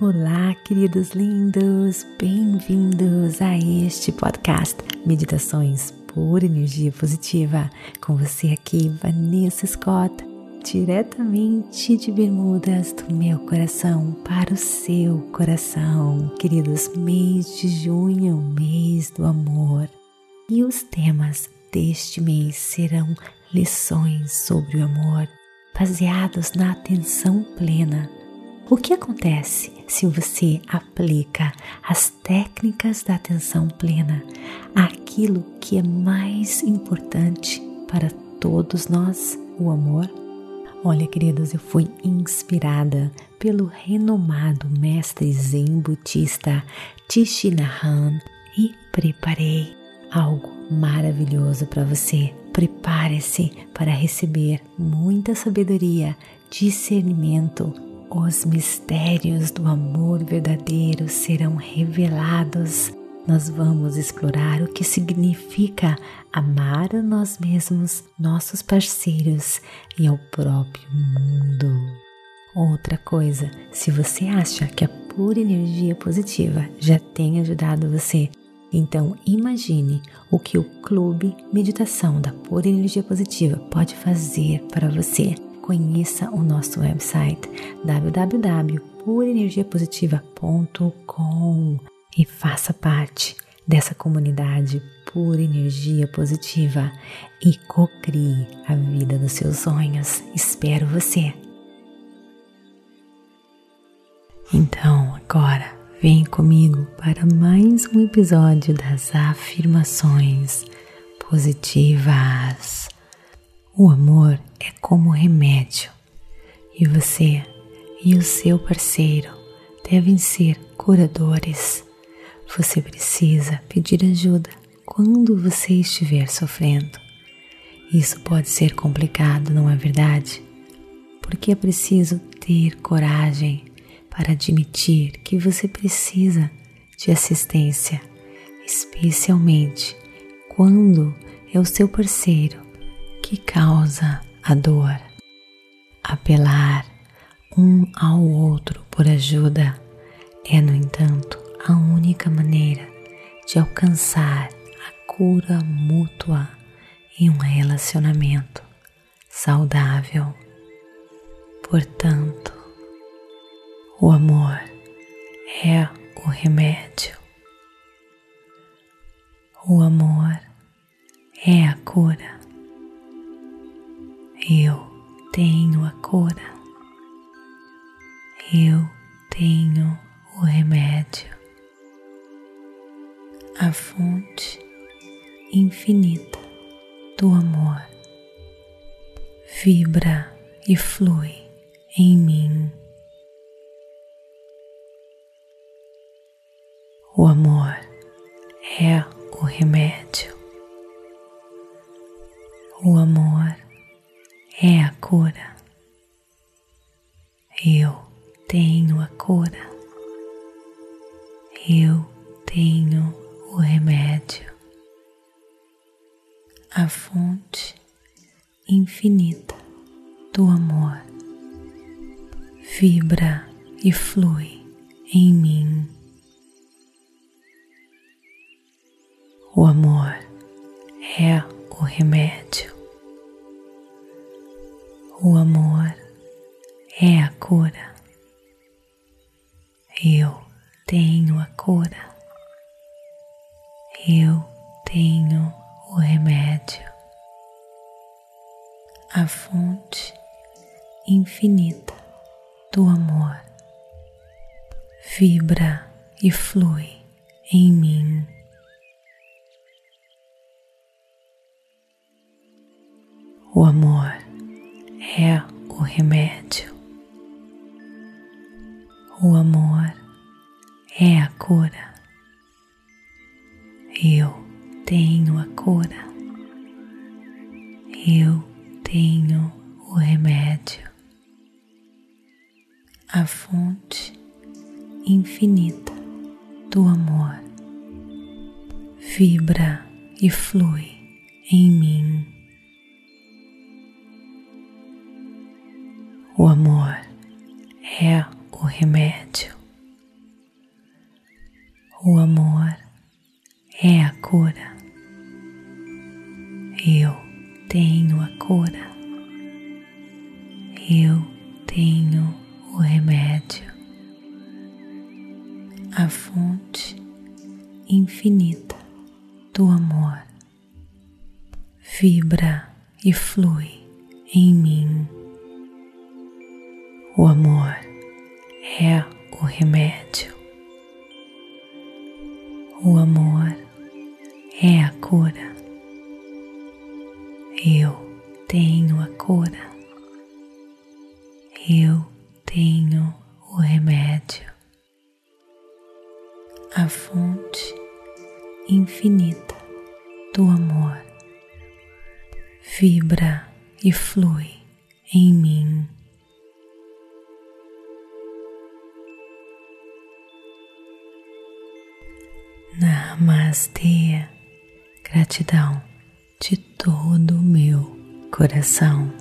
Olá, queridos lindos, bem-vindos a este podcast Meditações por Energia Positiva. Com você aqui, Vanessa Scott, diretamente de Bermudas, do meu coração para o seu coração. Queridos, mês de junho, mês do amor. E os temas deste mês serão lições sobre o amor, baseados na atenção plena o que acontece se você aplica as técnicas da atenção plena àquilo que é mais importante para todos nós, o amor? Olha, queridos, eu fui inspirada pelo renomado mestre zen budista Tishinahan e preparei algo maravilhoso para você. Prepare-se para receber muita sabedoria, discernimento os mistérios do amor verdadeiro serão revelados. Nós vamos explorar o que significa amar a nós mesmos, nossos parceiros e ao próprio mundo. Outra coisa, se você acha que a pura energia positiva já tem ajudado você, então imagine o que o Clube Meditação da Pura Energia Positiva pode fazer para você conheça o nosso website www.purenergiapositiva.com e faça parte dessa comunidade pura energia positiva e cocrie a vida dos seus sonhos. Espero você. Então, agora vem comigo para mais um episódio das afirmações positivas. O amor é como remédio e você e o seu parceiro devem ser curadores. Você precisa pedir ajuda quando você estiver sofrendo. Isso pode ser complicado, não é verdade? Porque é preciso ter coragem para admitir que você precisa de assistência, especialmente quando é o seu parceiro que causa a dor. Apelar um ao outro por ajuda é, no entanto, a única maneira de alcançar a cura mútua em um relacionamento saudável. Portanto, o amor é o remédio. O amor é a cura. Eu tenho a cura. Eu tenho o remédio. A fonte infinita do amor vibra e flui em mim. O amor é o remédio. O amor cura. Eu tenho a cura. Eu tenho o remédio. A fonte infinita do amor vibra e flui em mim. O amor é o remédio. O amor é a cura. Eu tenho a cura. Eu tenho o remédio. A fonte infinita do amor vibra e flui em mim. O amor é o remédio. O amor é a cura. Eu tenho a cura. Eu tenho o remédio. A fonte infinita do amor vibra e flui em mim. O amor é o remédio. O amor é a cura. Eu tenho a cura. Eu tenho o remédio. A fonte infinita do amor vibra e flui em mim. O amor é o remédio. O amor é a cura. Eu tenho a cura. Eu tenho o remédio. A fonte infinita do amor vibra e flui em mim. Namastê, gratidão de todo o meu coração.